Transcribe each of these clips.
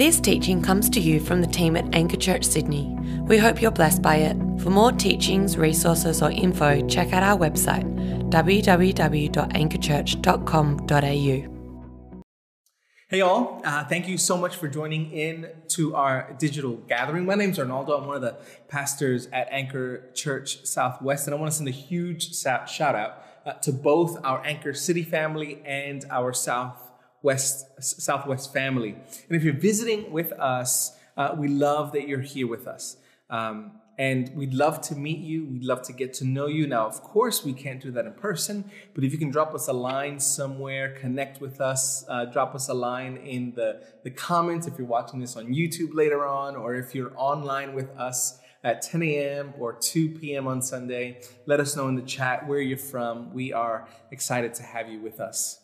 This teaching comes to you from the team at Anchor Church Sydney. We hope you're blessed by it. For more teachings, resources, or info, check out our website www.anchorchurch.com.au. Hey, y'all. Uh, thank you so much for joining in to our digital gathering. My name's Arnaldo. I'm one of the pastors at Anchor Church Southwest, and I want to send a huge shout out uh, to both our Anchor City family and our South West Southwest family. And if you're visiting with us, uh, we love that you're here with us. Um, and we'd love to meet you. We'd love to get to know you. Now, of course, we can't do that in person, but if you can drop us a line somewhere, connect with us, uh, drop us a line in the, the comments if you're watching this on YouTube later on, or if you're online with us at 10 a.m. or 2 p.m. on Sunday, let us know in the chat where you're from. We are excited to have you with us.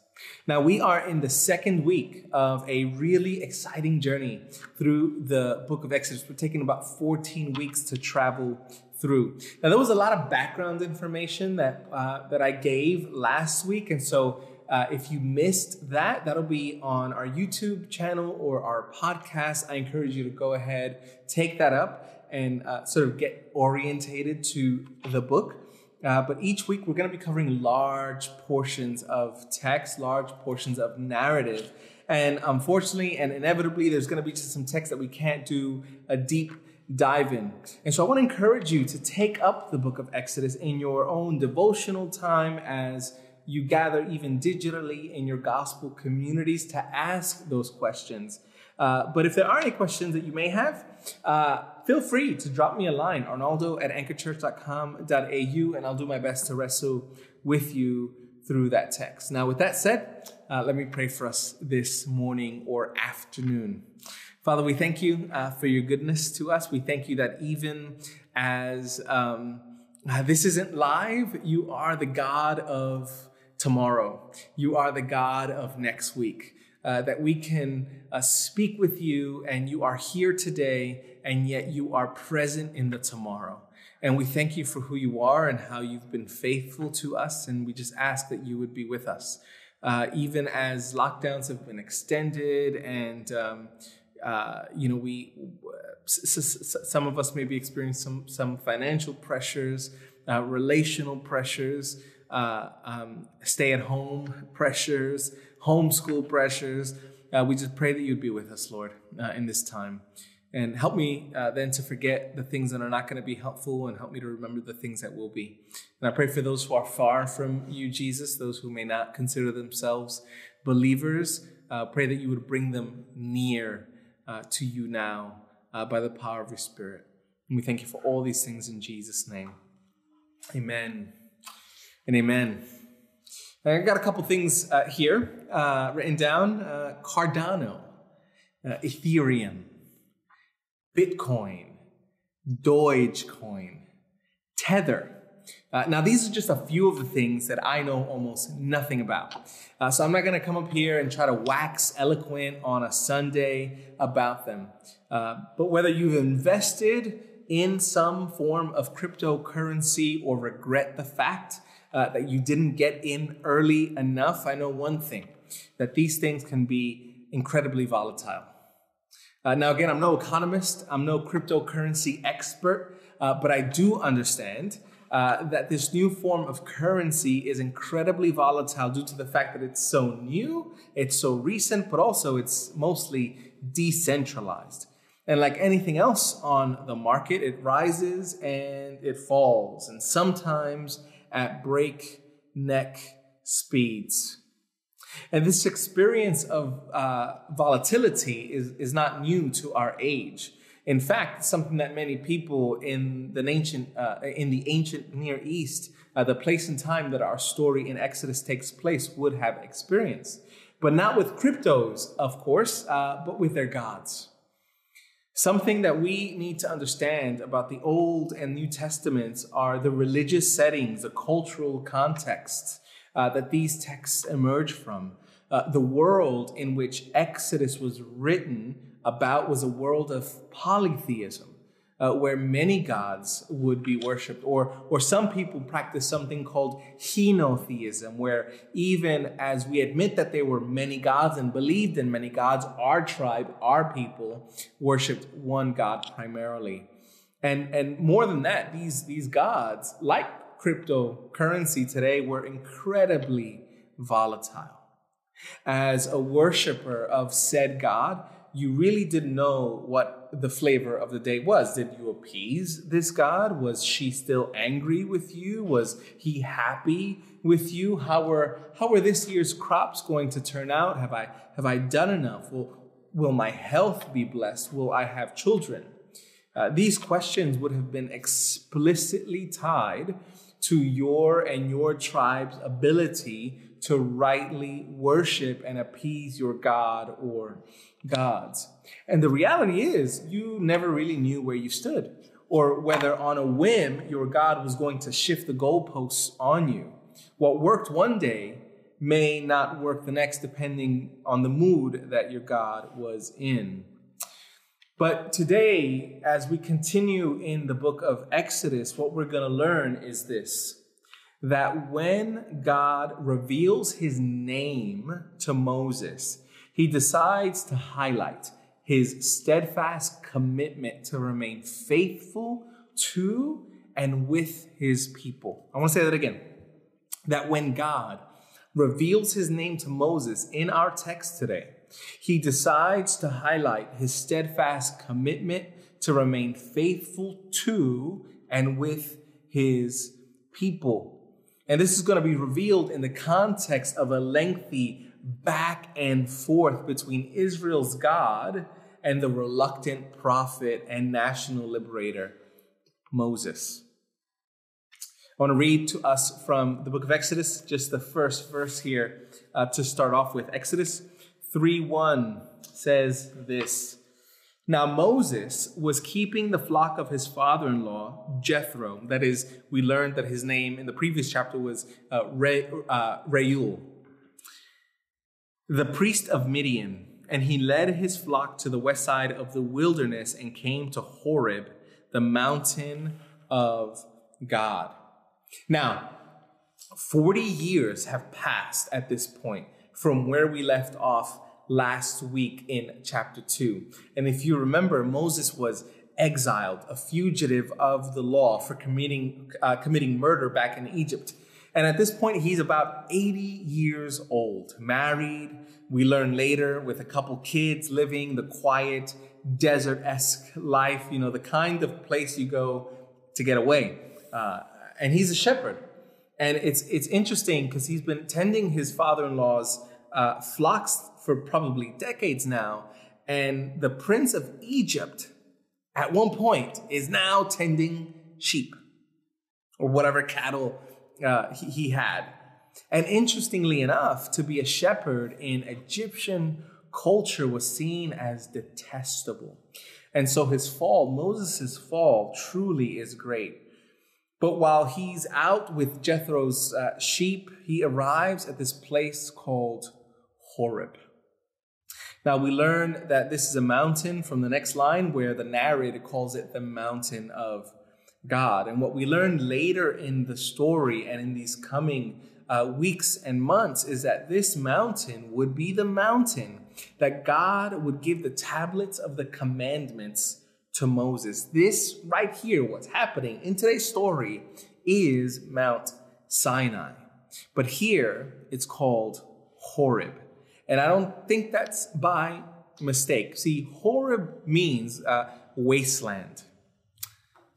Now, we are in the second week of a really exciting journey through the book of Exodus. We're taking about 14 weeks to travel through. Now, there was a lot of background information that, uh, that I gave last week. And so, uh, if you missed that, that'll be on our YouTube channel or our podcast. I encourage you to go ahead, take that up, and uh, sort of get orientated to the book. Uh, but each week we're going to be covering large portions of text, large portions of narrative. And unfortunately and inevitably, there's going to be some text that we can't do a deep dive in. And so I want to encourage you to take up the book of Exodus in your own devotional time as you gather even digitally in your gospel communities to ask those questions. Uh, but if there are any questions that you may have, uh, feel free to drop me a line, arnaldo at anchorchurch.com.au, and I'll do my best to wrestle with you through that text. Now, with that said, uh, let me pray for us this morning or afternoon. Father, we thank you uh, for your goodness to us. We thank you that even as um, uh, this isn't live, you are the God of tomorrow. You are the God of next week uh, that we can uh, speak with you and you are here today and yet you are present in the tomorrow. And we thank you for who you are and how you've been faithful to us. And we just ask that you would be with us. Uh, even as lockdowns have been extended and um, uh, you know we s- s- some of us may be experiencing some some financial pressures uh, relational pressures uh, um, stay at home pressures homeschool pressures. Uh, we just pray that you'd be with us, Lord, uh, in this time. And help me uh, then to forget the things that are not going to be helpful and help me to remember the things that will be. And I pray for those who are far from you, Jesus, those who may not consider themselves believers. Uh, pray that you would bring them near uh, to you now uh, by the power of your Spirit. And we thank you for all these things in Jesus' name. Amen and amen. I got a couple things uh, here uh, written down Cardano, Ethereum, Bitcoin, Dogecoin, Tether. Uh, now, these are just a few of the things that I know almost nothing about. Uh, so, I'm not going to come up here and try to wax eloquent on a Sunday about them. but whether you've invested in some form of cryptocurrency or regret the fact uh, that you didn't get in early enough, I know one thing that these things can be incredibly volatile. Uh, now, again, I'm no economist, I'm no cryptocurrency expert, uh, but I do understand uh, that this new form of currency is incredibly volatile due to the fact that it's so new, it's so recent, but also it's mostly decentralized. And like anything else on the market, it rises and it falls. And sometimes at breakneck speeds. And this experience of uh, volatility is, is not new to our age. In fact, something that many people in the ancient, uh, in the ancient Near East, uh, the place and time that our story in Exodus takes place, would have experienced. But not with cryptos, of course, uh, but with their gods. Something that we need to understand about the Old and New Testaments are the religious settings, the cultural contexts uh, that these texts emerge from. Uh, the world in which Exodus was written about was a world of polytheism, uh, where many gods would be worshipped, or, or some people practice something called henotheism, where even as we admit that there were many gods and believed in many gods, our tribe, our people, worshipped one God primarily. And, and more than that, these, these gods, like cryptocurrency today, were incredibly volatile. As a worshiper of said God, you really didn't know what the flavor of the day was. Did you appease this God? Was she still angry with you? Was he happy with you? How were how were this year's crops going to turn out? Have I have I done enough? Will will my health be blessed? Will I have children? Uh, these questions would have been explicitly tied to your and your tribe's ability to rightly worship and appease your God or gods. And the reality is, you never really knew where you stood or whether on a whim your God was going to shift the goalposts on you. What worked one day may not work the next, depending on the mood that your God was in. But today, as we continue in the book of Exodus, what we're going to learn is this that when God reveals his name to Moses, he decides to highlight his steadfast commitment to remain faithful to and with his people. I want to say that again. That when God reveals his name to Moses in our text today, he decides to highlight his steadfast commitment to remain faithful to and with his people. And this is going to be revealed in the context of a lengthy back and forth between Israel's God and the reluctant prophet and national liberator, Moses. I want to read to us from the book of Exodus, just the first verse here uh, to start off with. Exodus 3 1 says this Now Moses was keeping the flock of his father in law, Jethro. That is, we learned that his name in the previous chapter was uh, Re, uh, Reuel the priest of Midian, and he led his flock to the west side of the wilderness and came to Horeb, the mountain of God. Now, 40 years have passed at this point from where we left off last week in chapter 2. And if you remember, Moses was exiled, a fugitive of the law for committing, uh, committing murder back in Egypt. And at this point, he's about 80 years old, married. We learn later with a couple kids living the quiet, desert esque life, you know, the kind of place you go to get away. Uh, and he's a shepherd. And it's, it's interesting because he's been tending his father in law's uh, flocks for probably decades now. And the prince of Egypt, at one point, is now tending sheep or whatever cattle uh, he, he had. And interestingly enough, to be a shepherd in Egyptian culture was seen as detestable. And so his fall, Moses' fall, truly is great. But while he's out with Jethro's uh, sheep, he arrives at this place called Horeb. Now we learn that this is a mountain from the next line where the narrator calls it the mountain of God. And what we learn later in the story and in these coming uh, weeks and months is that this mountain would be the mountain that God would give the tablets of the commandments to Moses. This right here, what's happening in today's story, is Mount Sinai. But here it's called Horeb. And I don't think that's by mistake. See, Horeb means uh, wasteland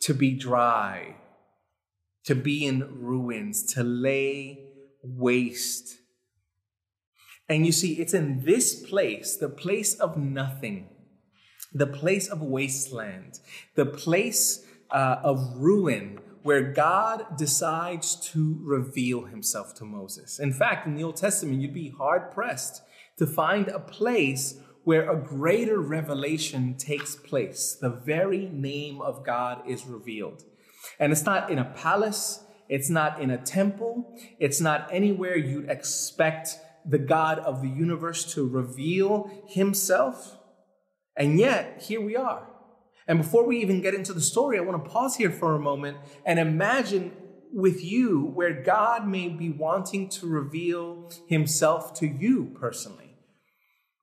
to be dry, to be in ruins, to lay waste. And you see, it's in this place, the place of nothing, the place of wasteland, the place uh, of ruin, where God decides to reveal himself to Moses. In fact, in the Old Testament, you'd be hard pressed to find a place where a greater revelation takes place. The very name of God is revealed. And it's not in a palace, it's not in a temple, it's not anywhere you'd expect the God of the universe to reveal himself. And yet, here we are. And before we even get into the story, I want to pause here for a moment and imagine with you where God may be wanting to reveal himself to you personally.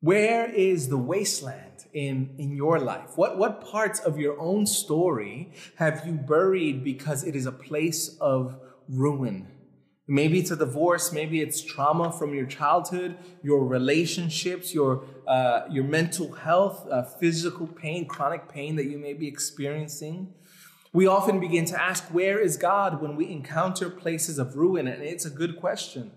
Where is the wasteland in, in your life? What, what parts of your own story have you buried because it is a place of ruin? Maybe it's a divorce, maybe it's trauma from your childhood, your relationships, your, uh, your mental health, uh, physical pain, chronic pain that you may be experiencing. We often begin to ask, Where is God when we encounter places of ruin? And it's a good question.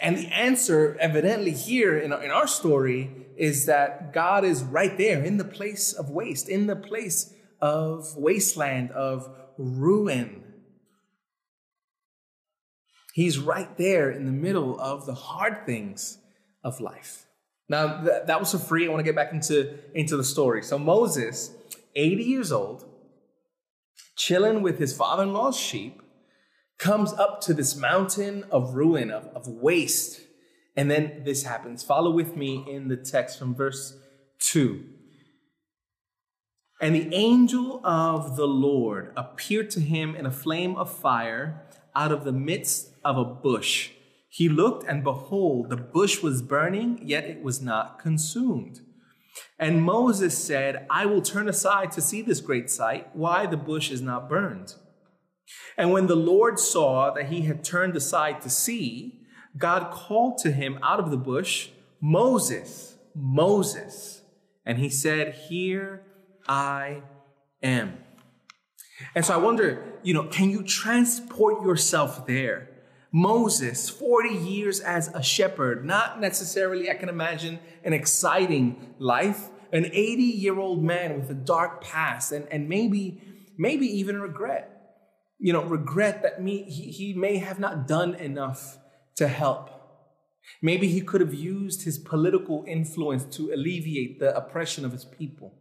And the answer, evidently, here in our, in our story, is that God is right there in the place of waste, in the place of wasteland, of ruin. He's right there in the middle of the hard things of life. Now, th- that was for free. I want to get back into, into the story. So, Moses, 80 years old, chilling with his father in law's sheep, comes up to this mountain of ruin, of, of waste. And then this happens. Follow with me in the text from verse 2. And the angel of the Lord appeared to him in a flame of fire out of the midst of a bush. He looked, and behold, the bush was burning, yet it was not consumed. And Moses said, I will turn aside to see this great sight, why the bush is not burned. And when the Lord saw that he had turned aside to see, God called to him out of the bush, Moses, Moses. And he said, Here I am. And so I wonder, you know, can you transport yourself there? Moses, 40 years as a shepherd, not necessarily, I can imagine, an exciting life. An 80 year old man with a dark past and, and maybe, maybe even regret. You know, regret that me, he, he may have not done enough to help. Maybe he could have used his political influence to alleviate the oppression of his people.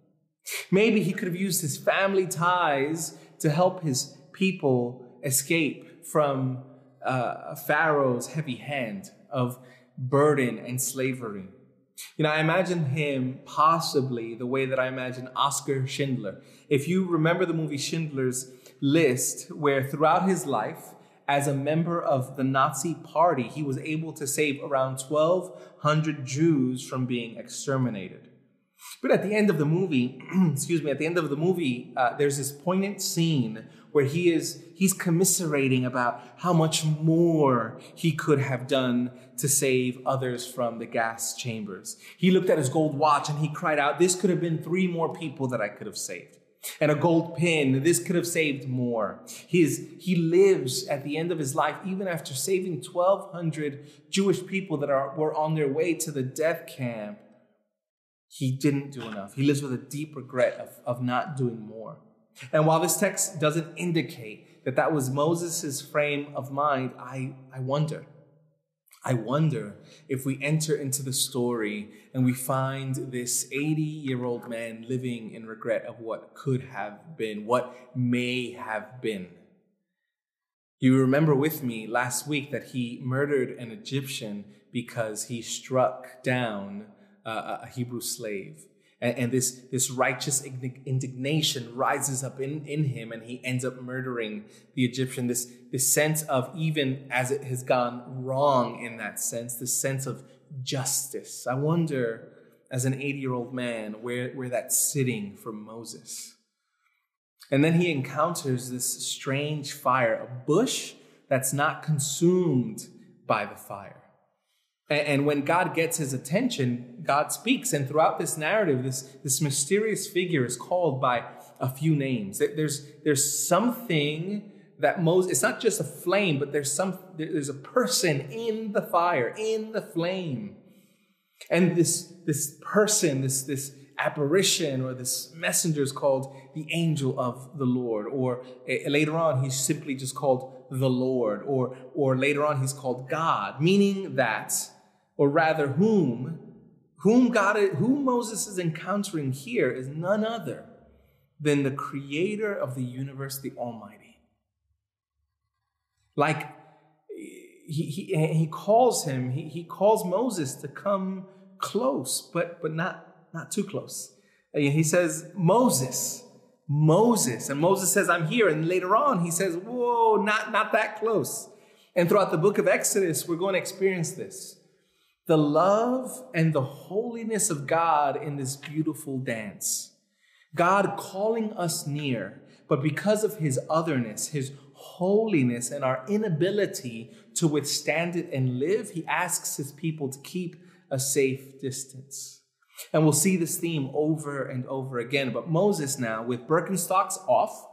Maybe he could have used his family ties to help his people escape from uh, Pharaoh's heavy hand of burden and slavery. You know, I imagine him possibly the way that I imagine Oscar Schindler. If you remember the movie Schindler's List, where throughout his life, as a member of the Nazi party, he was able to save around 1,200 Jews from being exterminated. But at the end of the movie, excuse me, at the end of the movie, uh, there's this poignant scene where he is he's commiserating about how much more he could have done to save others from the gas chambers. He looked at his gold watch and he cried out, "This could have been three more people that I could have saved." And a gold pin, this could have saved more. His, he lives at the end of his life, even after saving 1,200 Jewish people that are, were on their way to the death camp he didn't do enough. He lives with a deep regret of, of not doing more. And while this text doesn't indicate that that was Moses' frame of mind, I, I wonder. I wonder if we enter into the story and we find this 80 year old man living in regret of what could have been, what may have been. You remember with me last week that he murdered an Egyptian because he struck down a Hebrew slave. And, and, this, this righteous indignation rises up in, in him, and he ends up murdering the Egyptian. This, this sense of, even as it has gone wrong in that sense, this sense of justice. I wonder, as an 80 year old man, where, where that's sitting for Moses. And then he encounters this strange fire, a bush that's not consumed by the fire. And when God gets his attention, God speaks. And throughout this narrative, this, this mysterious figure is called by a few names. There's, there's something that Moses, it's not just a flame, but there's some, there's a person in the fire, in the flame. And this, this person, this, this apparition or this messenger is called the angel of the Lord. Or uh, later on, he's simply just called the Lord. Or, or later on, he's called God, meaning that or rather whom, whom God, whom Moses is encountering here is none other than the creator of the universe, the Almighty. Like he, he, he calls him, he, he calls Moses to come close, but, but not, not too close. Uh, he says, Moses, Moses. And Moses says, I'm here. And later on, he says, Whoa, not, not that close. And throughout the book of Exodus, we're going to experience this the love and the holiness of God in this beautiful dance. God calling us near, but because of his otherness, his holiness, and our inability to withstand it and live, he asks his people to keep a safe distance. And we'll see this theme over and over again. But Moses, now with Birkenstocks off,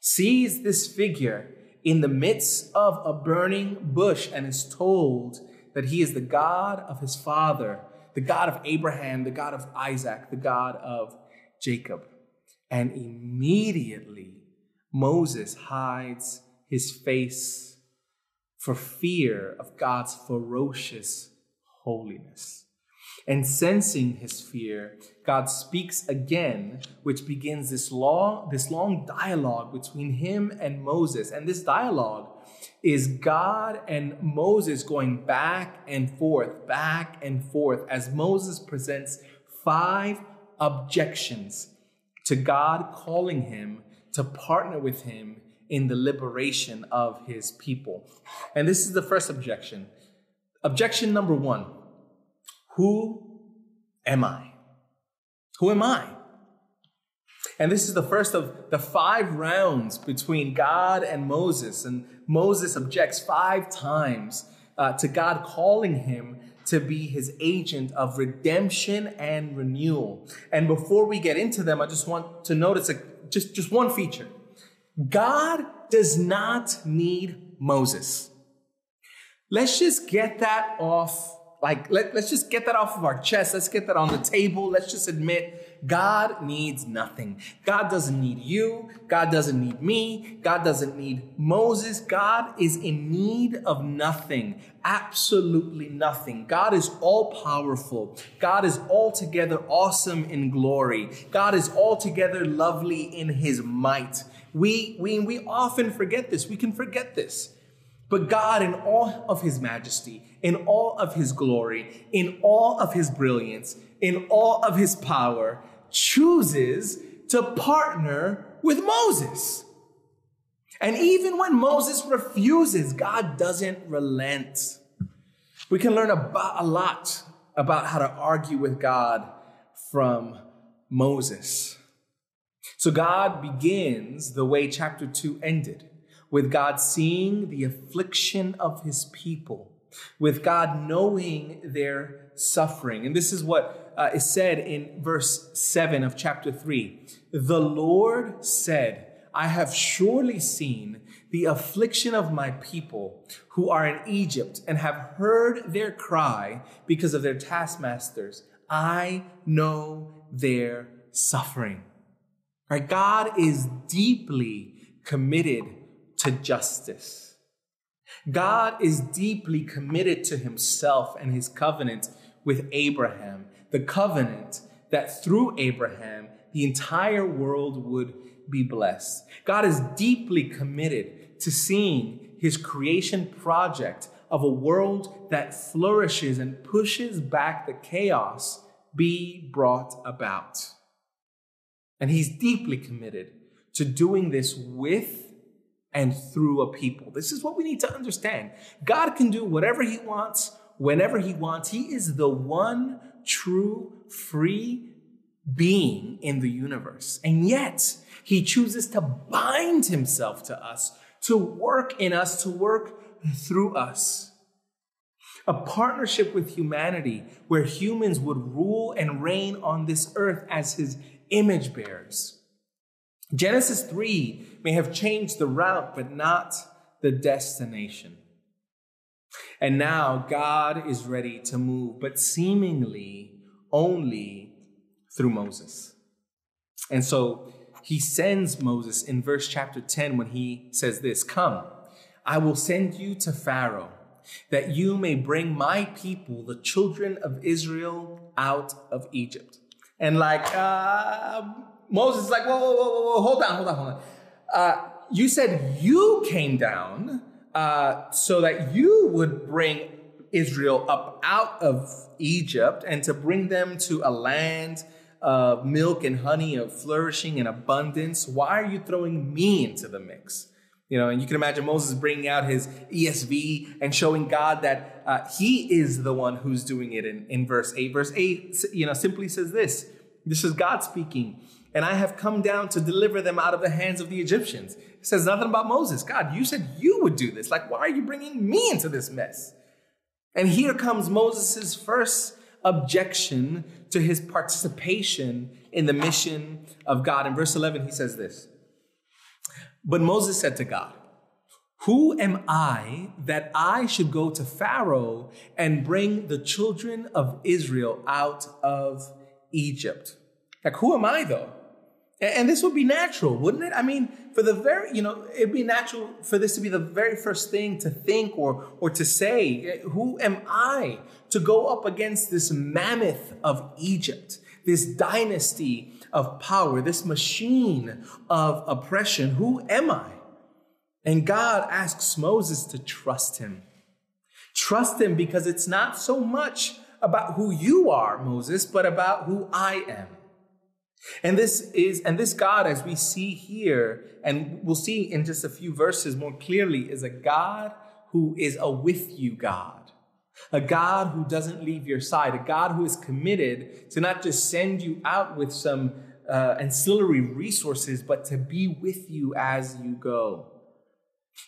sees this figure in the midst of a burning bush and is told that he is the God of his father, the God of Abraham, the God of Isaac, the God of Jacob. And immediately Moses hides his face for fear of God's ferocious holiness. And sensing his fear, God speaks again, which begins this long, this long dialogue between him and Moses. And this dialogue is God and Moses going back and forth, back and forth, as Moses presents five objections to God calling him to partner with him in the liberation of his people. And this is the first objection. Objection number one Who am I? Who am I? And this is the first of the five rounds between God and Moses. And Moses objects five times uh, to God calling him to be his agent of redemption and renewal. And before we get into them, I just want to notice a, just, just one feature. God does not need Moses. Let's just get that off. Like, let, let's just get that off of our chest. Let's get that on the table. Let's just admit God needs nothing. God doesn't need you. God doesn't need me. God doesn't need Moses. God is in need of nothing. Absolutely nothing. God is all powerful. God is altogether awesome in glory. God is altogether lovely in his might. We, we, we often forget this. We can forget this. But God, in all of his majesty, in all of his glory, in all of his brilliance, in all of his power, chooses to partner with Moses. And even when Moses refuses, God doesn't relent. We can learn about, a lot about how to argue with God from Moses. So God begins the way chapter 2 ended, with God seeing the affliction of his people, with God knowing their suffering. And this is what uh, is said in verse 7 of chapter 3 The Lord said, I have surely seen the affliction of my people who are in Egypt and have heard their cry because of their taskmasters. I know their suffering. Right? God is deeply committed to justice. God is deeply committed to himself and his covenant with Abraham the covenant that through Abraham, the entire world would be blessed. God is deeply committed to seeing his creation project of a world that flourishes and pushes back the chaos be brought about. And he's deeply committed to doing this with and through a people. This is what we need to understand. God can do whatever he wants, whenever he wants. He is the one true, free being in the universe. And yet, he chooses to bind himself to us, to work in us, to work through us. A partnership with humanity where humans would rule and reign on this earth as his image bearers. Genesis 3 may have changed the route, but not the destination. And now God is ready to move, but seemingly only through Moses. And so he sends Moses in verse chapter 10 when he says this Come, I will send you to Pharaoh, that you may bring my people, the children of Israel, out of Egypt. And like, uh, Moses is like, whoa, whoa, whoa, whoa, hold on, hold on, hold on. Uh, you said you came down uh, so that you would bring Israel up out of Egypt and to bring them to a land of milk and honey, of flourishing and abundance. Why are you throwing me into the mix? You know, and you can imagine Moses bringing out his ESV and showing God that uh, he is the one who's doing it in, in verse 8. Verse 8, you know, simply says this this is God speaking. And I have come down to deliver them out of the hands of the Egyptians. It says nothing about Moses. God, you said you would do this. Like, why are you bringing me into this mess? And here comes Moses' first objection to his participation in the mission of God. In verse 11, he says this But Moses said to God, Who am I that I should go to Pharaoh and bring the children of Israel out of Egypt? Like, who am I though? And this would be natural, wouldn't it? I mean, for the very, you know, it'd be natural for this to be the very first thing to think or, or to say. Eh, who am I to go up against this mammoth of Egypt, this dynasty of power, this machine of oppression? Who am I? And God asks Moses to trust him. Trust him because it's not so much about who you are, Moses, but about who I am. And this is, and this God, as we see here, and we'll see in just a few verses more clearly, is a God who is a with you God. A God who doesn't leave your side, a God who is committed to not just send you out with some uh, ancillary resources, but to be with you as you go.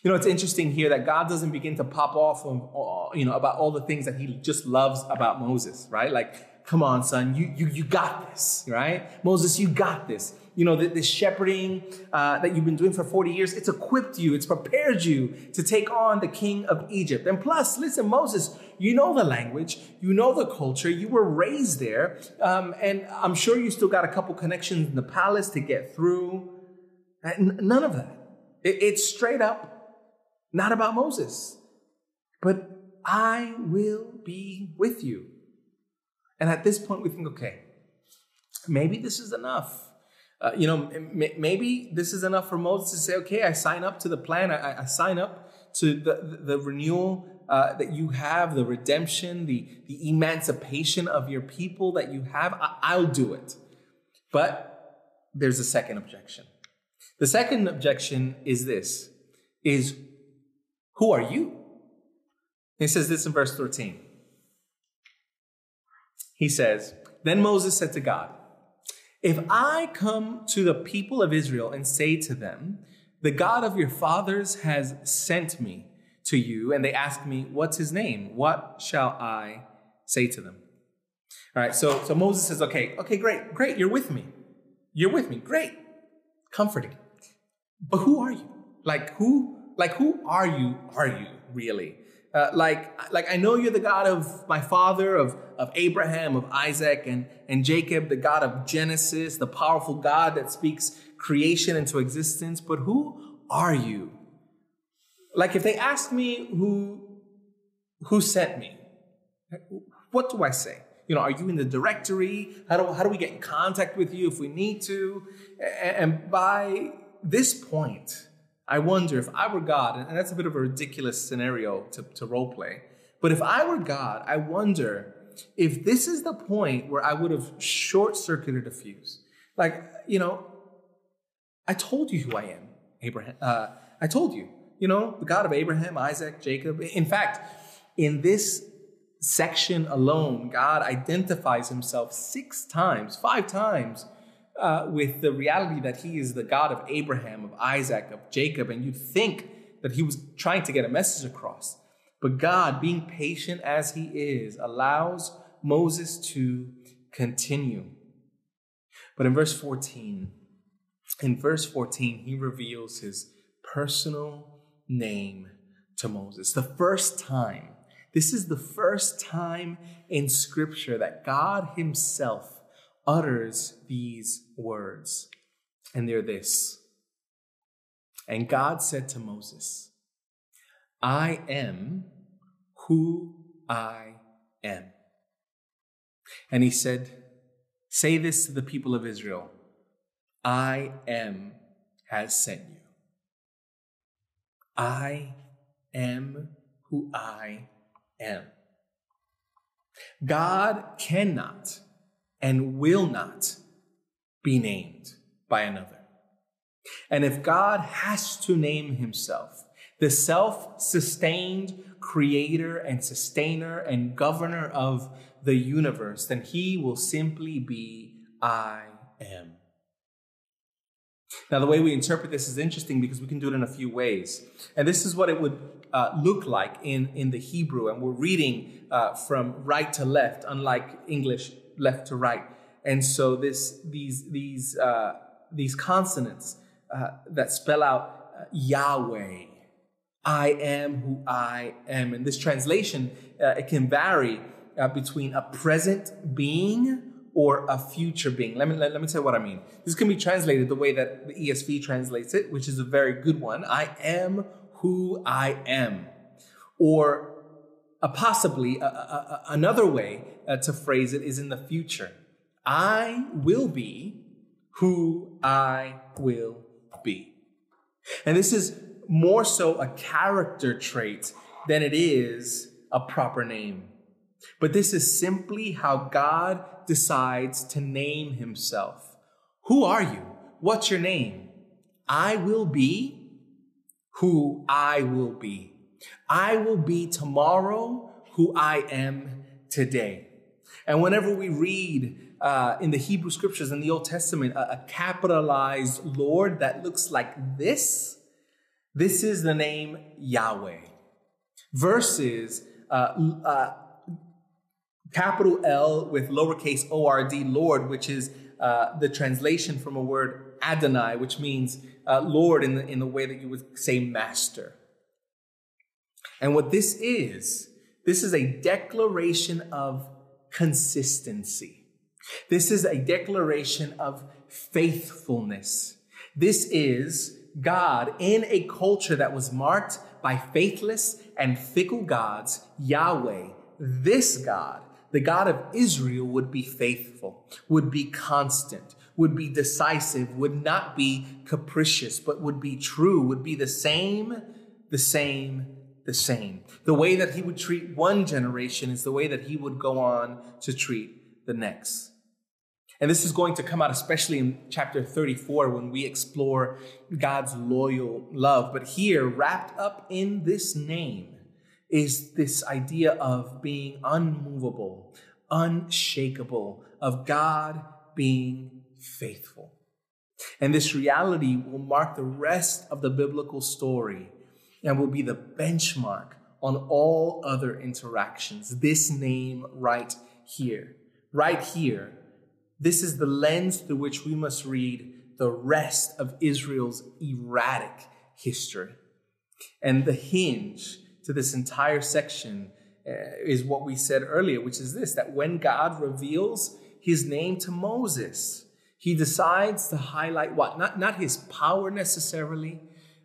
You know, it's interesting here that God doesn't begin to pop off, of, you know, about all the things that He just loves about Moses, right? Like come on, son, you, you, you got this, right? Moses, you got this. You know, this shepherding uh, that you've been doing for 40 years, it's equipped you, it's prepared you to take on the king of Egypt. And plus, listen, Moses, you know the language, you know the culture, you were raised there, um, and I'm sure you still got a couple connections in the palace to get through. None of that. It's straight up not about Moses, but I will be with you. And at this point, we think, okay, maybe this is enough. Uh, you know, m- maybe this is enough for Moses to say, okay, I sign up to the plan. I, I sign up to the, the, renewal uh, that you have, the redemption, the, the emancipation of your people that you have. I, I'll do it. But there's a second objection. The second objection is this, is who are you? He says this in verse 13. He says, Then Moses said to God, If I come to the people of Israel and say to them, The God of your fathers has sent me to you, and they ask me, What's his name? What shall I say to them? All right, so, so Moses says, Okay, okay, great, great, you're with me. You're with me, great, comforting. But who are you? Like, who, like, who are you, are you really? Uh, like, like I know you're the God of my father, of, of Abraham, of Isaac, and, and Jacob, the God of Genesis, the powerful God that speaks creation into existence, but who are you? Like if they ask me who, who sent me, what do I say? You know, are you in the directory? How do, how do we get in contact with you if we need to? And by this point, I wonder if I were God, and that's a bit of a ridiculous scenario to, to role play, but if I were God, I wonder if this is the point where I would have short circuited a fuse. Like, you know, I told you who I am, Abraham. Uh, I told you, you know, the God of Abraham, Isaac, Jacob. In fact, in this section alone, God identifies himself six times, five times uh, with the reality that he is the God of Abraham, of Isaac, of Jacob, and you'd think that he was trying to get a message across. But God, being patient as he is, allows Moses to continue. But in verse 14, in verse 14, he reveals his personal name to Moses. The first time, this is the first time in Scripture that God Himself utters these words, and they're this. And God said to Moses, I am who I am. And he said, Say this to the people of Israel I am has sent you. I am who I am. God cannot and will not be named by another. And if God has to name himself, the self sustained creator and sustainer and governor of the universe, then he will simply be I am. Now, the way we interpret this is interesting because we can do it in a few ways. And this is what it would uh, look like in, in the Hebrew. And we're reading uh, from right to left, unlike English left to right. And so this, these, these, uh, these consonants uh, that spell out uh, Yahweh, I am who I am. And this translation, uh, it can vary between a present being or a future being. Let me, let, let me tell you what I mean. This can be translated the way that the ESV translates it, which is a very good one. I am who I am. Or possibly a, a, a, another way uh, to phrase it is in the future. I will be who I will be. And this is more so a character trait than it is a proper name. But this is simply how God decides to name himself. Who are you? What's your name? I will be who I will be. I will be tomorrow who I am today. And whenever we read uh, in the Hebrew scriptures in the Old Testament a, a capitalized Lord that looks like this, this is the name Yahweh. Versus uh, uh, capital L with lowercase o r d, Lord, which is uh, the translation from a word Adonai, which means uh, Lord in the, in the way that you would say master. And what this is, this is a declaration of consistency. This is a declaration of faithfulness. This is God in a culture that was marked by faithless and fickle gods, Yahweh, this God the God of Israel would be faithful, would be constant, would be decisive, would not be capricious, but would be true, would be the same, the same, the same. The way that he would treat one generation is the way that he would go on to treat the next. And this is going to come out especially in chapter 34 when we explore God's loyal love. But here, wrapped up in this name, is this idea of being unmovable, unshakable, of God being faithful. And this reality will mark the rest of the biblical story and will be the benchmark on all other interactions. This name right here, right here, this is the lens through which we must read the rest of Israel's erratic history. And the hinge to this entire section uh, is what we said earlier, which is this that when God reveals his name to Moses, he decides to highlight what? Not, not his power necessarily,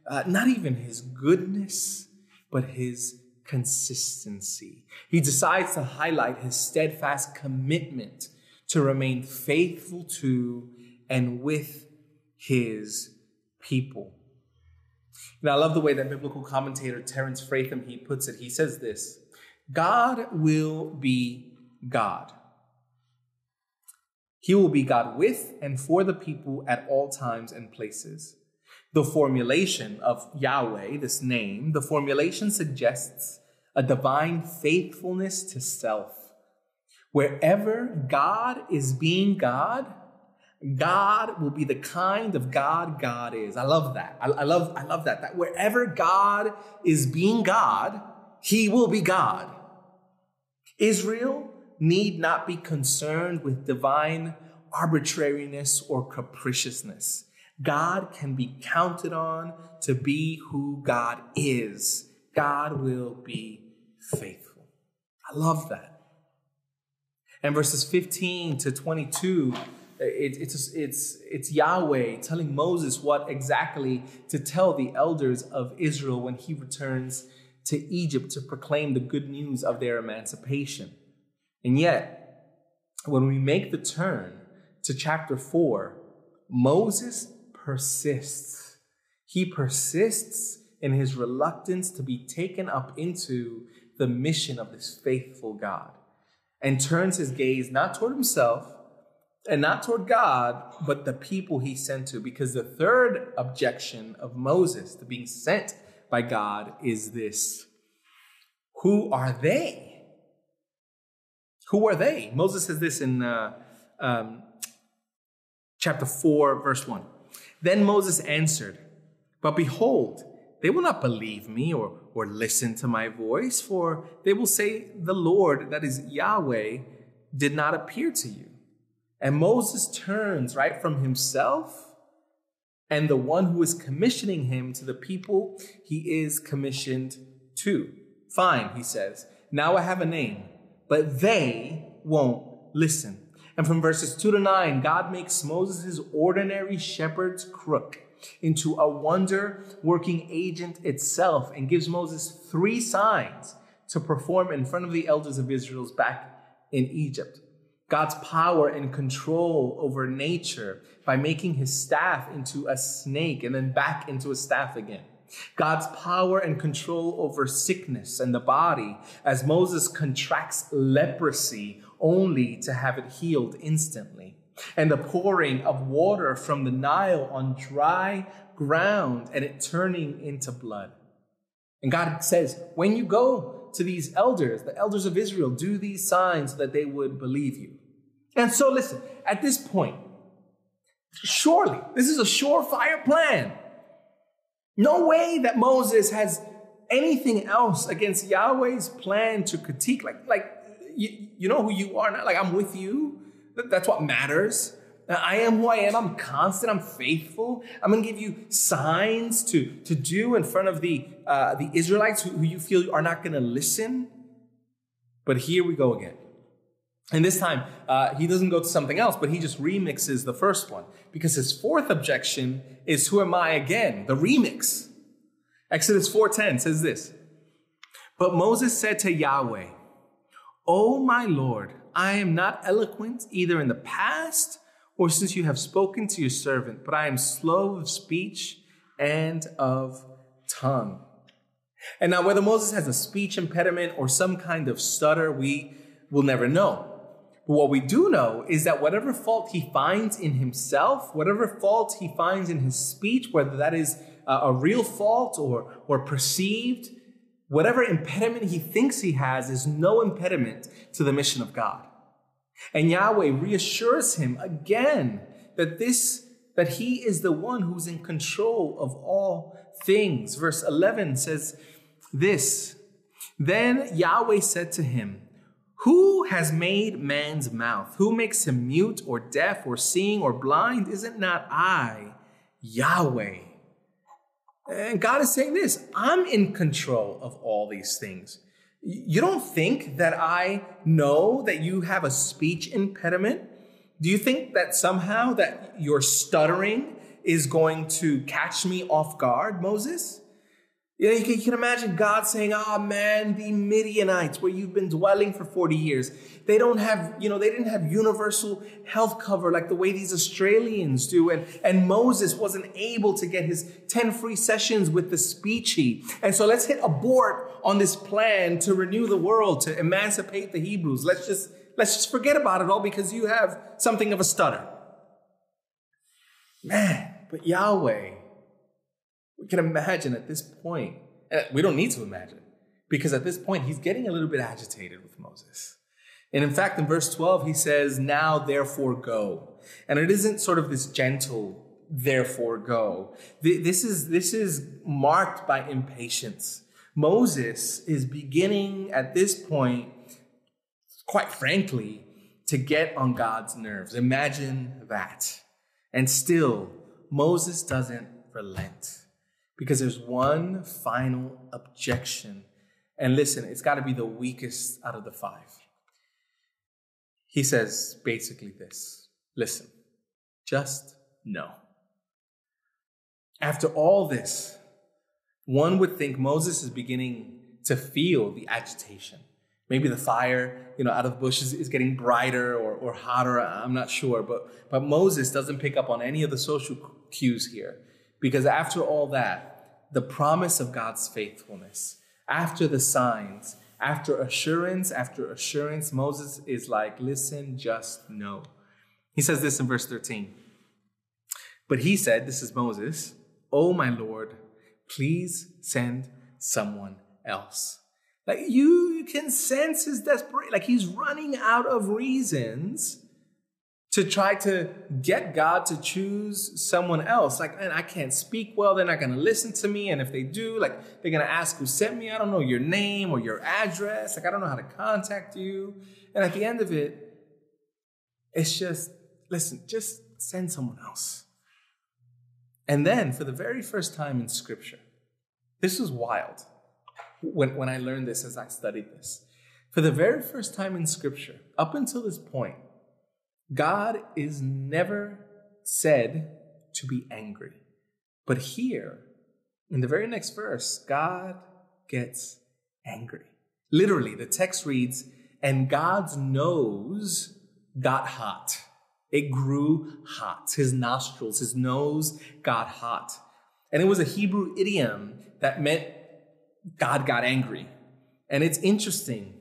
uh, not even his goodness, but his consistency. He decides to highlight his steadfast commitment to remain faithful to and with his people. And I love the way that biblical commentator Terence Fretheim he puts it. He says this God will be God. He will be God with and for the people at all times and places. The formulation of Yahweh, this name, the formulation suggests a divine faithfulness to self. Wherever God is being God, God will be the kind of God God is. I love that. I, I, love, I love that. That wherever God is being God, he will be God. Israel need not be concerned with divine arbitrariness or capriciousness. God can be counted on to be who God is. God will be faithful. I love that. And verses 15 to 22 it, it's, it's, it's Yahweh telling Moses what exactly to tell the elders of Israel when he returns to Egypt to proclaim the good news of their emancipation. And yet, when we make the turn to chapter 4, Moses persists. He persists in his reluctance to be taken up into the mission of this faithful God and turns his gaze not toward himself and not toward God, but the people he sent to. Because the third objection of Moses to being sent by God is this Who are they? Who are they? Moses says this in uh, um, chapter 4, verse 1. Then Moses answered, But behold, they will not believe me or, or listen to my voice, for they will say, The Lord, that is Yahweh, did not appear to you. And Moses turns right from himself and the one who is commissioning him to the people he is commissioned to. Fine, he says. Now I have a name, but they won't listen. And from verses 2 to 9, God makes Moses' ordinary shepherd's crook into a wonder working agent itself and gives Moses three signs to perform in front of the elders of Israel's back in Egypt. God's power and control over nature by making his staff into a snake and then back into a staff again. God's power and control over sickness and the body as Moses contracts leprosy only to have it healed instantly. And the pouring of water from the Nile on dry ground and it turning into blood. And God says, when you go to these elders, the elders of Israel, do these signs so that they would believe you. And so, listen, at this point, surely this is a surefire plan. No way that Moses has anything else against Yahweh's plan to critique. Like, like you, you know who you are now. Like, I'm with you. That's what matters. I am who I am. I'm constant. I'm faithful. I'm going to give you signs to, to do in front of the, uh, the Israelites who, who you feel are not going to listen. But here we go again. And this time, uh, he doesn't go to something else, but he just remixes the first one because his fourth objection is, "Who am I again?" The remix. Exodus 4:10 says this. But Moses said to Yahweh, "O my Lord, I am not eloquent either in the past or since you have spoken to your servant, but I am slow of speech and of tongue." And now, whether Moses has a speech impediment or some kind of stutter, we will never know. But what we do know is that whatever fault he finds in himself, whatever fault he finds in his speech, whether that is a real fault or, or perceived, whatever impediment he thinks he has is no impediment to the mission of God. And Yahweh reassures him again that this, that he is the one who's in control of all things. Verse 11 says this, Then Yahweh said to him, who has made man's mouth? Who makes him mute or deaf or seeing or blind? Is it not I, Yahweh? And God is saying this I'm in control of all these things. You don't think that I know that you have a speech impediment? Do you think that somehow that your stuttering is going to catch me off guard, Moses? You, know, you, can, you can imagine God saying, oh man, the Midianites, where you've been dwelling for 40 years, they don't have, you know, they didn't have universal health cover like the way these Australians do. And, and Moses wasn't able to get his 10 free sessions with the speechy. And so let's hit abort on this plan to renew the world, to emancipate the Hebrews. Let's just, let's just forget about it all because you have something of a stutter. Man, but Yahweh, we can imagine at this point, eh, we don't need to imagine, because at this point, he's getting a little bit agitated with Moses. And in fact, in verse 12, he says, Now therefore go. And it isn't sort of this gentle, therefore go. This is, this is marked by impatience. Moses is beginning at this point, quite frankly, to get on God's nerves. Imagine that. And still, Moses doesn't relent because there's one final objection. And listen, it's got to be the weakest out of the five. He says basically this listen, just no. After all this, one would think Moses is beginning to feel the agitation. Maybe the fire, you know, out of the bushes is getting brighter or, or hotter. I'm not sure. But, but Moses doesn't pick up on any of the social cues here. Because after all that, the promise of God's faithfulness, after the signs, after assurance after assurance, Moses is like, listen, just no. He says this in verse 13. But he said, This is Moses, Oh, my Lord, please send someone else. Like you, can sense his desperation. Like he's running out of reasons to try to get God to choose someone else. Like, and I can't speak well, they're not gonna listen to me. And if they do, like they're gonna ask who sent me. I don't know your name or your address. Like, I don't know how to contact you. And at the end of it, it's just, listen, just send someone else. And then for the very first time in scripture, this was wild when, when I learned this as I studied this. For the very first time in scripture, up until this point, God is never said to be angry. But here, in the very next verse, God gets angry. Literally, the text reads, and God's nose got hot. It grew hot. His nostrils, his nose got hot. And it was a Hebrew idiom that meant God got angry. And it's interesting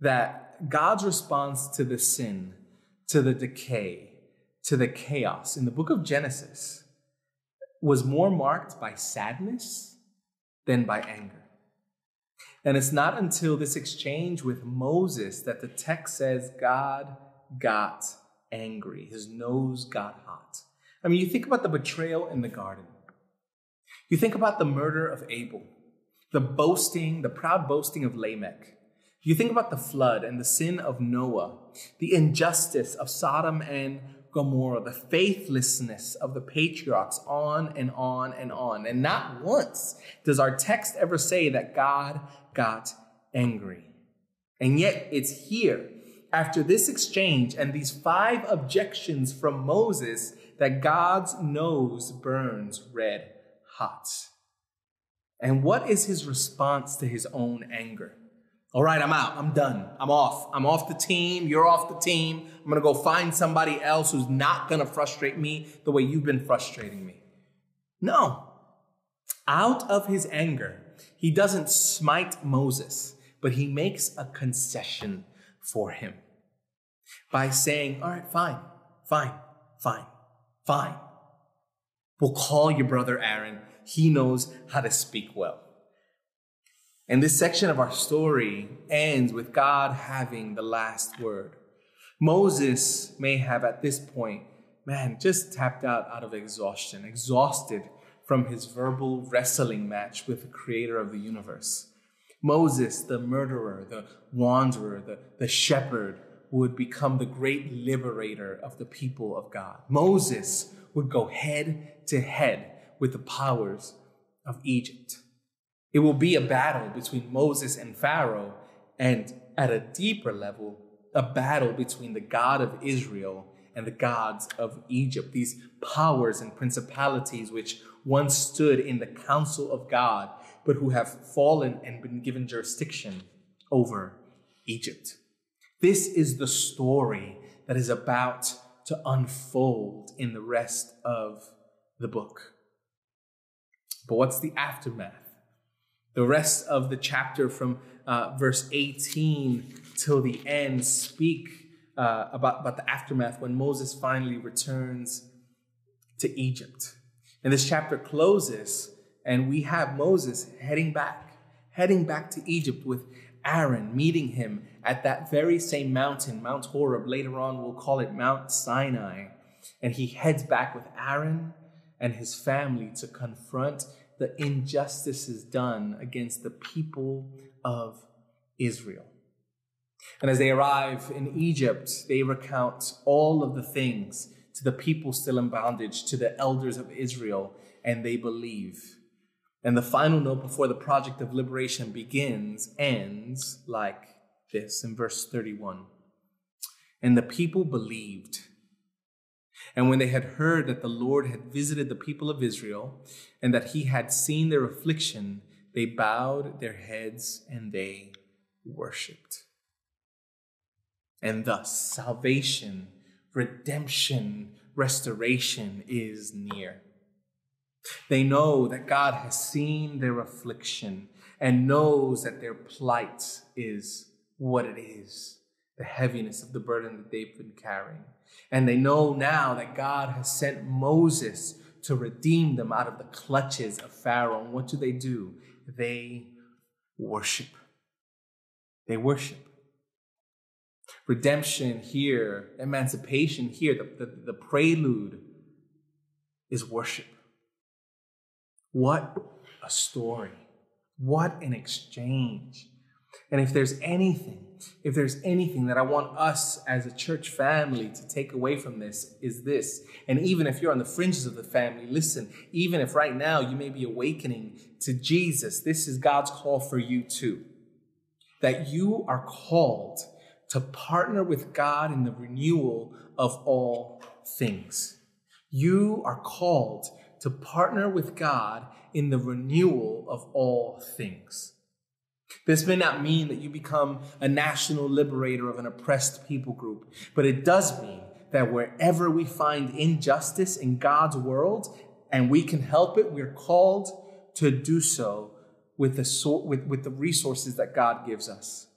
that God's response to the sin to the decay, to the chaos in the book of Genesis was more marked by sadness than by anger. And it's not until this exchange with Moses that the text says God got angry. His nose got hot. I mean, you think about the betrayal in the garden. You think about the murder of Abel, the boasting, the proud boasting of Lamech. You think about the flood and the sin of Noah, the injustice of Sodom and Gomorrah, the faithlessness of the patriarchs, on and on and on. And not once does our text ever say that God got angry. And yet it's here, after this exchange and these five objections from Moses, that God's nose burns red hot. And what is his response to his own anger? All right, I'm out. I'm done. I'm off. I'm off the team. You're off the team. I'm going to go find somebody else who's not going to frustrate me the way you've been frustrating me. No. Out of his anger, he doesn't smite Moses, but he makes a concession for him by saying, All right, fine, fine, fine, fine. We'll call your brother Aaron. He knows how to speak well. And this section of our story ends with God having the last word. Moses may have at this point, man, just tapped out out of exhaustion, exhausted from his verbal wrestling match with the creator of the universe. Moses, the murderer, the wanderer, the, the shepherd, would become the great liberator of the people of God. Moses would go head to head with the powers of Egypt. It will be a battle between Moses and Pharaoh, and at a deeper level, a battle between the God of Israel and the gods of Egypt, these powers and principalities which once stood in the council of God, but who have fallen and been given jurisdiction over Egypt. This is the story that is about to unfold in the rest of the book. But what's the aftermath? The rest of the chapter from uh, verse 18 till the end speak uh, about, about the aftermath when Moses finally returns to Egypt. And this chapter closes, and we have Moses heading back, heading back to Egypt with Aaron, meeting him at that very same mountain, Mount Horeb. Later on, we'll call it Mount Sinai. And he heads back with Aaron and his family to confront the injustices done against the people of Israel. And as they arrive in Egypt, they recount all of the things to the people still in bondage, to the elders of Israel, and they believe. And the final note before the project of liberation begins ends like this in verse 31. And the people believed and when they had heard that the Lord had visited the people of Israel and that he had seen their affliction, they bowed their heads and they worshiped. And thus, salvation, redemption, restoration is near. They know that God has seen their affliction and knows that their plight is what it is the heaviness of the burden that they've been carrying. And they know now that God has sent Moses to redeem them out of the clutches of Pharaoh. And what do they do? They worship. They worship. Redemption here, emancipation here, the, the, the prelude is worship. What a story. What an exchange. And if there's anything, if there's anything that I want us as a church family to take away from this, is this. And even if you're on the fringes of the family, listen, even if right now you may be awakening to Jesus, this is God's call for you too. That you are called to partner with God in the renewal of all things. You are called to partner with God in the renewal of all things. This may not mean that you become a national liberator of an oppressed people group, but it does mean that wherever we find injustice in God's world and we can help it, we're called to do so with the, with, with the resources that God gives us.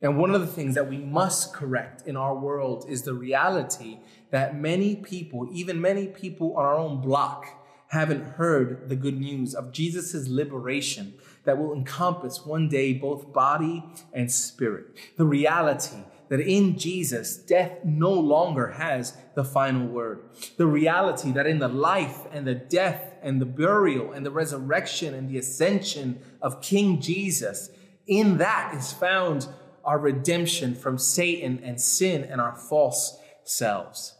And one of the things that we must correct in our world is the reality that many people, even many people on our own block, haven't heard the good news of Jesus' liberation that will encompass one day both body and spirit. The reality that in Jesus, death no longer has the final word. The reality that in the life and the death and the burial and the resurrection and the ascension of King Jesus, in that is found our redemption from Satan and sin and our false selves.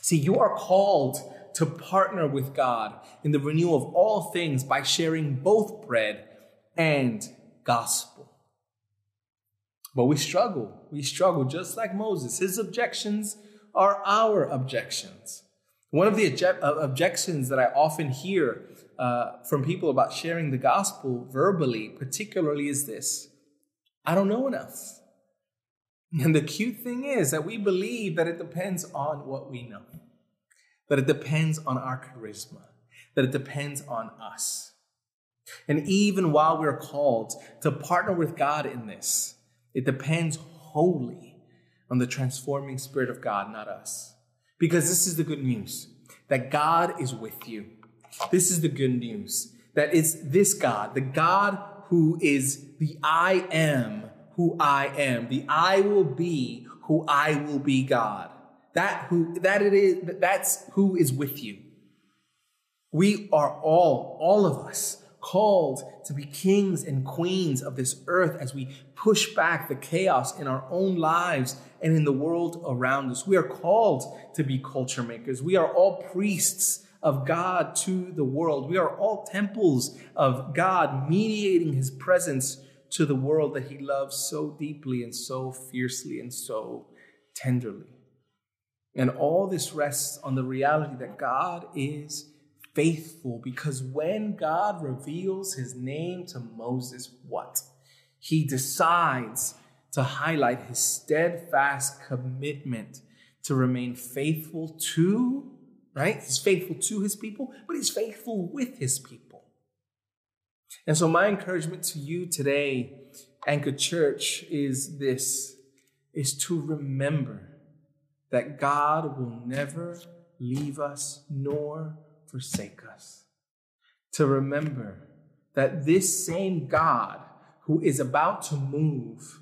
See, you are called to partner with God in the renewal of all things by sharing both bread and gospel. But we struggle. We struggle just like Moses. His objections are our objections. One of the uh, objections that I often hear uh, from people about sharing the gospel verbally, particularly, is this I don't know enough. And the cute thing is that we believe that it depends on what we know, that it depends on our charisma, that it depends on us. And even while we're called to partner with God in this, it depends wholly on the transforming Spirit of God, not us. Because this is the good news that God is with you. This is the good news that it's this God, the God who is the I am who I am. The I will be who I will be God. That who that it is that's who is with you. We are all, all of us, called to be kings and queens of this earth as we push back the chaos in our own lives and in the world around us. We are called to be culture makers. We are all priests of God to the world. We are all temples of God, mediating his presence to the world that he loves so deeply and so fiercely and so tenderly. And all this rests on the reality that God is faithful because when God reveals his name to Moses, what? He decides to highlight his steadfast commitment to remain faithful to right? He's faithful to his people, but he's faithful with his people. And so, my encouragement to you today, Anchor Church, is this is to remember that God will never leave us nor forsake us. To remember that this same God who is about to move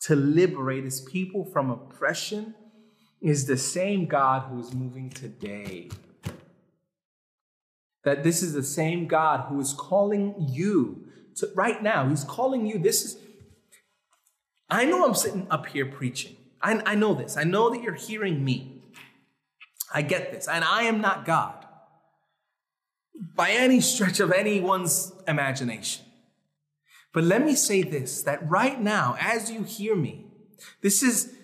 to liberate his people from oppression is the same God who is moving today. That this is the same God who is calling you to, right now. He's calling you. This is, I know I'm sitting up here preaching. I, I know this. I know that you're hearing me. I get this. And I am not God by any stretch of anyone's imagination. But let me say this that right now, as you hear me, this is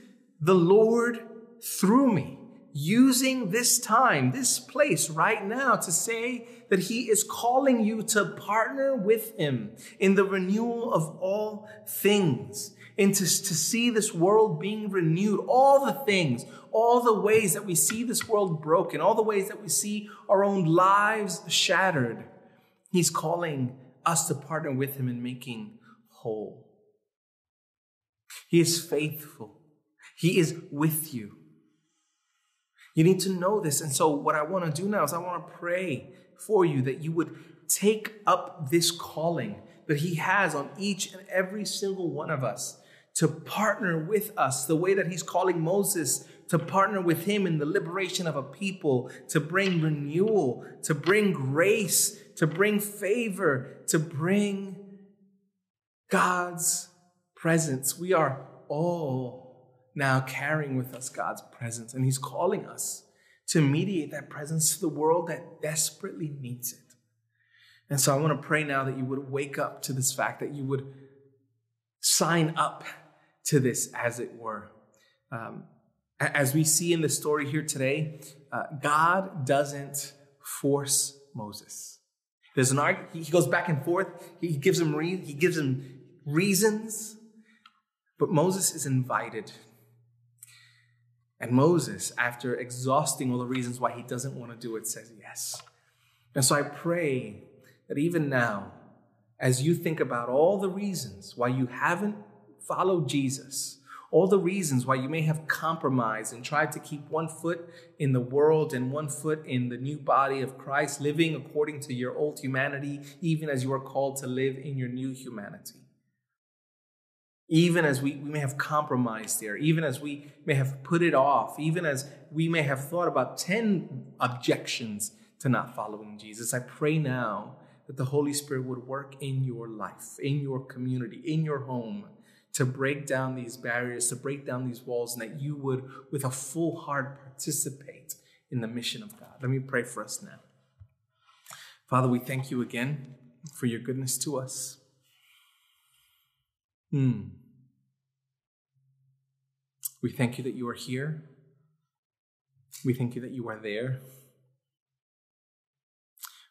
the Lord through me, using this time, this place right now to say that He is calling you to partner with Him in the renewal of all things, and to, to see this world being renewed, all the things, all the ways that we see this world broken, all the ways that we see our own lives shattered. He's calling us to partner with Him in making whole. He is faithful. He is with you. You need to know this. And so, what I want to do now is I want to pray for you that you would take up this calling that He has on each and every single one of us to partner with us the way that He's calling Moses to partner with Him in the liberation of a people, to bring renewal, to bring grace, to bring favor, to bring God's presence. We are all now carrying with us God's presence, and He's calling us to mediate that presence to the world that desperately needs it. And so I want to pray now that you would wake up to this fact, that you would sign up to this, as it were. Um, as we see in the story here today, uh, God doesn't force Moses. There's an argument. He goes back and forth. He gives him re- he gives him reasons, but Moses is invited. And Moses, after exhausting all the reasons why he doesn't want to do it, says yes. And so I pray that even now, as you think about all the reasons why you haven't followed Jesus, all the reasons why you may have compromised and tried to keep one foot in the world and one foot in the new body of Christ, living according to your old humanity, even as you are called to live in your new humanity. Even as we, we may have compromised there, even as we may have put it off, even as we may have thought about 10 objections to not following Jesus, I pray now that the Holy Spirit would work in your life, in your community, in your home to break down these barriers, to break down these walls, and that you would, with a full heart, participate in the mission of God. Let me pray for us now. Father, we thank you again for your goodness to us. Hmm. We thank you that you are here. We thank you that you are there.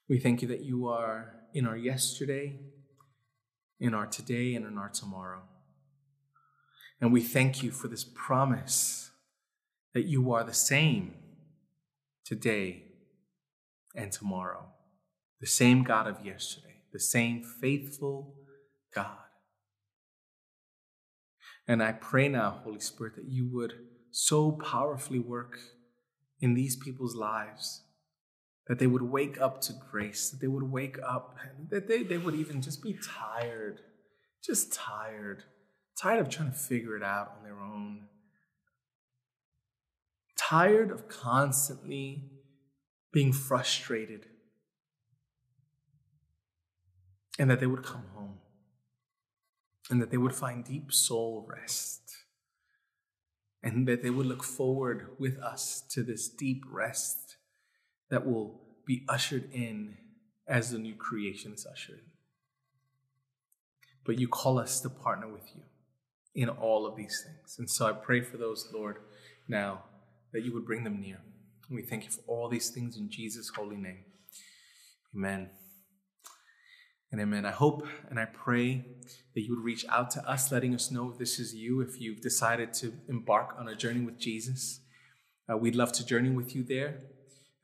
We thank you that you are in our yesterday, in our today, and in our tomorrow. And we thank you for this promise that you are the same today and tomorrow, the same God of yesterday, the same faithful God. And I pray now, Holy Spirit, that you would so powerfully work in these people's lives that they would wake up to grace, that they would wake up, that they, they would even just be tired, just tired tired of trying to figure it out on their own, tired of constantly being frustrated, and that they would come home. And that they would find deep soul rest. And that they would look forward with us to this deep rest that will be ushered in as the new creation is ushered in. But you call us to partner with you in all of these things. And so I pray for those, Lord, now that you would bring them near. And we thank you for all these things in Jesus' holy name. Amen. And amen. I hope and I pray that you would reach out to us, letting us know if this is you, if you've decided to embark on a journey with Jesus. Uh, we'd love to journey with you there.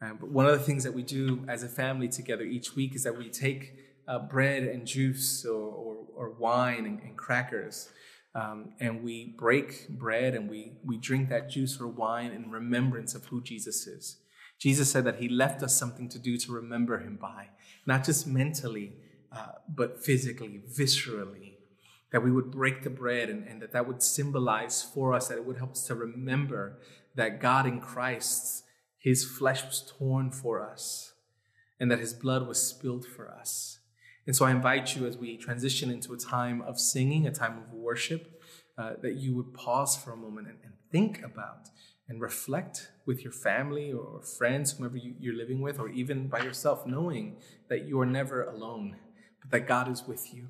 Uh, but one of the things that we do as a family together each week is that we take uh, bread and juice or, or, or wine and, and crackers um, and we break bread and we, we drink that juice or wine in remembrance of who Jesus is. Jesus said that he left us something to do to remember him by, not just mentally, uh, but physically, viscerally. That we would break the bread and, and that that would symbolize for us, that it would help us to remember that God in Christ, his flesh was torn for us and that his blood was spilled for us and so I invite you as we transition into a time of singing, a time of worship, uh, that you would pause for a moment and, and, think about and reflect with your family or friends, whomever you, you're living with, or even by yourself, knowing that you are never alone, but that God is with you.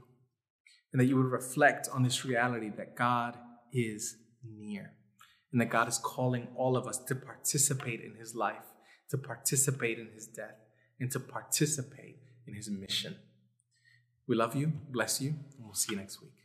And that you would reflect on this reality that God is near and that God is calling all of us to participate in his life, to participate in his death, and to participate in his mission. We love you, bless you, and we'll see you next week.